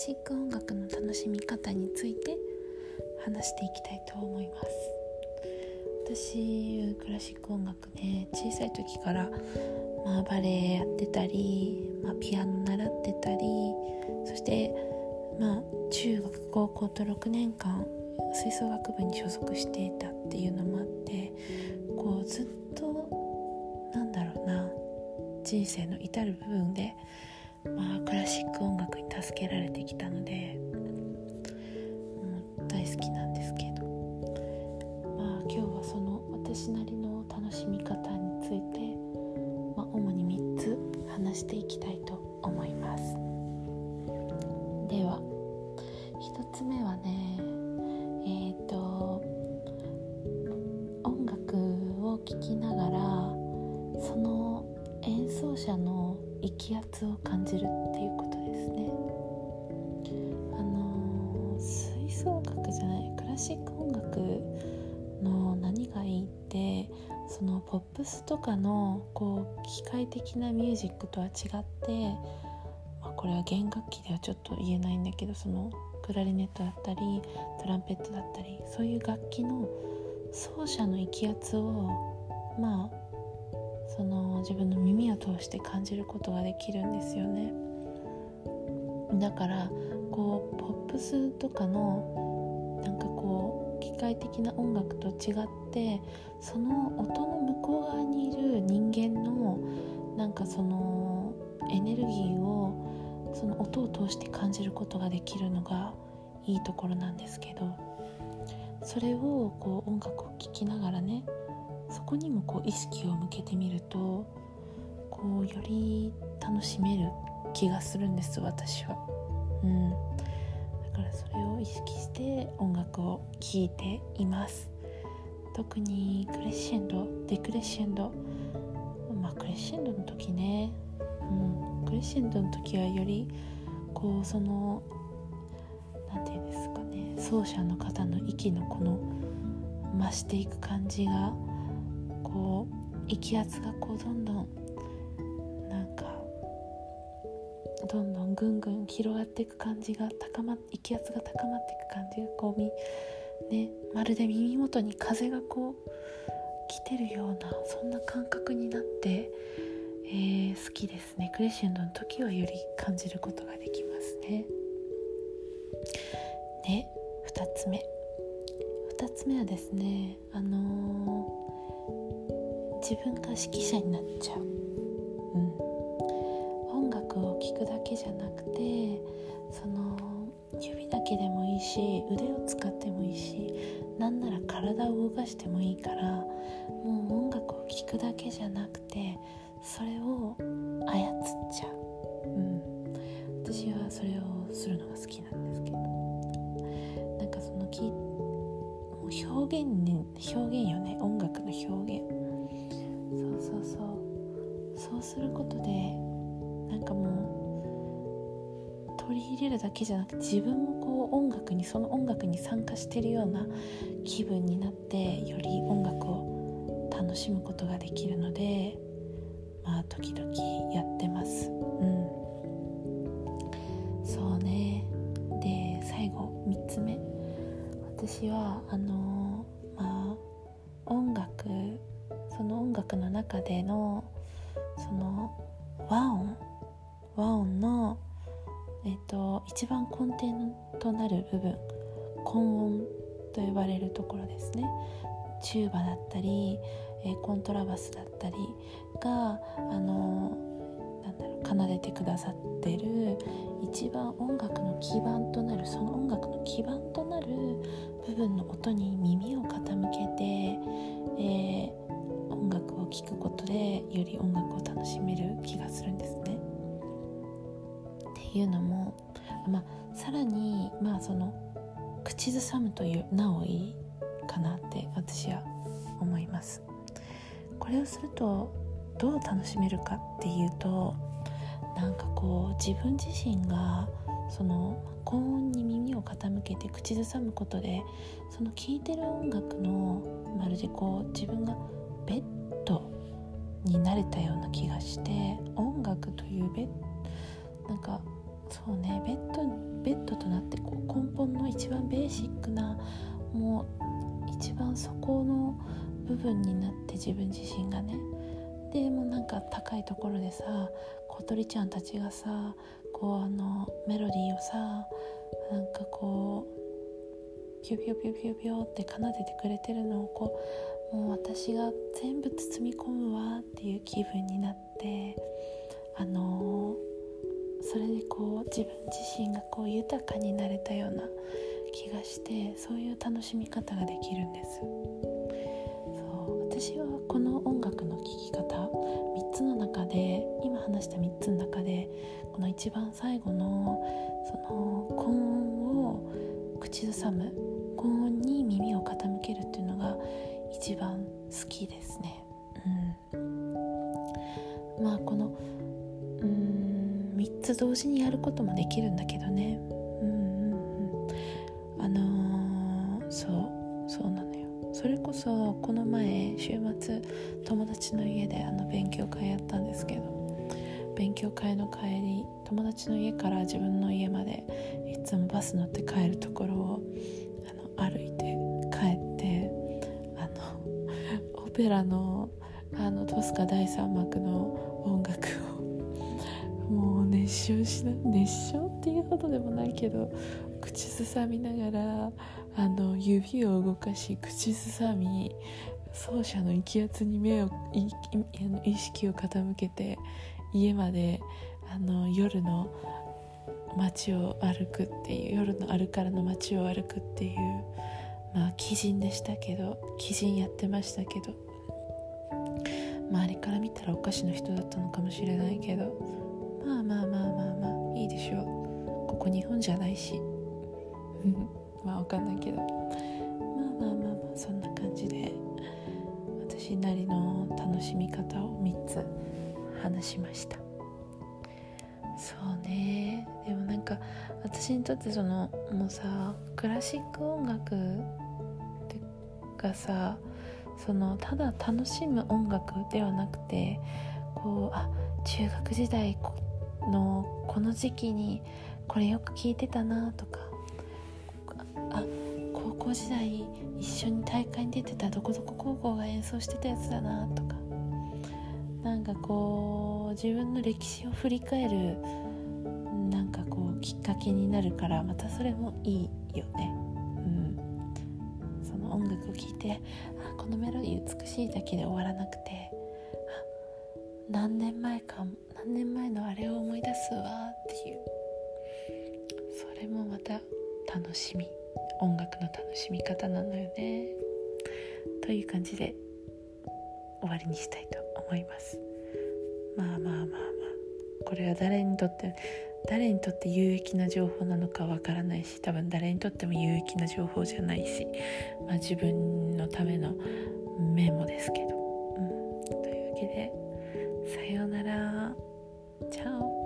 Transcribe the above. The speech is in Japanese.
シック音楽の楽しみ方について話していきたいと思います。私クラシック音楽ね小さい時から、まあ、バレエやってたり、まあ、ピアノ習ってたりそしてまあ中学高校と6年間吹奏楽部に所属していたっていうのもあってこうずっとなんだろうな人生の至る部分で、まあ、クラシック音楽に助けられてきたので、うん、大好きなんですけど、まあ、今日はその私なりの楽しみ方について、まあ、主に3つ話していきたいと思います。では1つ目はねえっ、ー、と音楽を聴きながらその演奏者の生き圧を感じるっていうことですね。あの吹奏楽じゃないクラシック音楽の何がいいってそのポップスとかのこう機械的なミュージックとは違って、まあ、これは弦楽器ではちょっと言えないんだけどそのクラリネットだったりトランペットだったりそういう楽器の奏者の気圧をまあその自分の耳を通して感じることができるんですよね。だからこうポップスとかのなんかこう機械的な音楽と違ってその音の向こう側にいる人間のなんかそのエネルギーをその音を通して感じることができるのがいいところなんですけどそれをこう音楽を聴きながらねそこにもこう意識を向けてみるとこうより楽しめる気がするんです私は。うん、だからそれを意識して音楽を聴いています。特にクレッシェンドデクレッシェンド。まあクレッシェンドの時ね、うん、クレッシェンドの時はよりこうその何て言うんですかね。奏者の方の息のこの増していく感じがこう気圧がこうどんどんなんかどんどんぐんぐん広がっていく感じが高ま気圧が高まっていく感じがこうみねまるで耳元に風がこう来てるようなそんな感覚になって、えー、好きですねクレッシェンドの時はより感じることができますね。で2つ目2つ目はですねあのー自分が指揮者になっちゃう、うん、音楽を聴くだけじゃなくてその指だけでもいいし腕を使ってもいいしなんなら体を動かしてもいいからもう音楽を聴くだけじゃなくてそれを操っちゃう、うん、私はそれをするのが好きなんですけど。なんかそのきもう表現に表現よね。音楽の表現。そうそう。そうすることでなんかもう取り入れるだけじゃなくて自分もこう音楽にその音楽に参加してるような気分になってより音楽を楽しむことができるのでまあ時々やってます。うん。そうね。で最後3つ目。私はあの楽の中でのその和音和音の、えーと、一番根底となる部分根音と呼ばれるところですね。チューバだったり、えー、コントラバスだったりがあのなんだろう奏でてくださってる一番音楽の基盤となるその音楽の基盤となる部分の音に耳を傾けて、えー音楽を聴くことでより音楽を楽しめる気がするんですね。っていうのも、まあ、さらにまあその口ずさむというなおいいかなって私は思います。これをするとどう楽しめるかっていうとなんかこう自分自身がその高音に耳を傾けて口ずさむことでその聴いてる音楽のまるでこう自分がベッドになれたような気がして音楽というベッなんかそうねベッドベッドとなってこう根本の一番ベーシックなもう一番そこの部分になって自分自身がね。でもなんか高いところでさ小鳥ちゃんたちがさこうあのメロディーをさなんかこうピュピュピュピュピュって奏でてくれてるのをこうもう私が全部包み込むわっていう気分になってあのー、それでこう自分自身がこう豊かになれたような気がしてそういう楽しみ方ができるんです。そう。私はこの音楽の聴き方3つの中で今話した3つの中でこの一番最後のその高音を口ずさむ高音に耳を傾けるっていうのが一番好きですね。うん、まあこのうん3つ同時にやることもできるんだけどね。うんうんうん、あのー、そうそうなのよ。それこそこの前週末友達の家であの勉強会やったんですけど勉強会の帰り友達の家から自分の家までいつもバス乗って帰るところをあの歩いて帰ってペラのあのトスカ第3幕の音楽をもう熱唱しな熱唱っていうほどでもないけど口ずさみながらあの指を動かし口ずさみ奏者の気圧に目を意識を傾けて家まであの夜の街を歩くっていう夜のアルカラの街を歩くっていうまあ鬼人でしたけど鬼人やってましたけどから見たらお菓子の人だったのかもしれないけど。まあまあまあまあまあいいでしょう。ここ日本じゃないし。まあわかんないけど。まあまあまあまあそんな感じで。私なりの楽しみ方を3つ話しました。そうね。でもなんか私にとってそのもうさクラシック音楽がさそのただ楽しむ音楽ではなくてこうあ中学時代のこの時期にこれよく聞いてたなとかあ高校時代一緒に大会に出てたどこどこ高校が演奏してたやつだなとかなんかこう自分の歴史を振り返るなんかこうきっかけになるからまたそれもいいよね。うん、その音楽を聴いてこのメロディー美しいだけで終わらなくて何年前か何年前のあれを思い出すわっていう。それもまた楽しみ音楽の楽しみ方なのよね。という感じで終わりにしたいと思います。まあまあまあまあ。これは誰にとって誰にとって有益な情報なのかわからないし多分誰にとっても有益な情報じゃないし、まあ、自分のためのメモですけど、うん、というわけでさようなら。チャオ。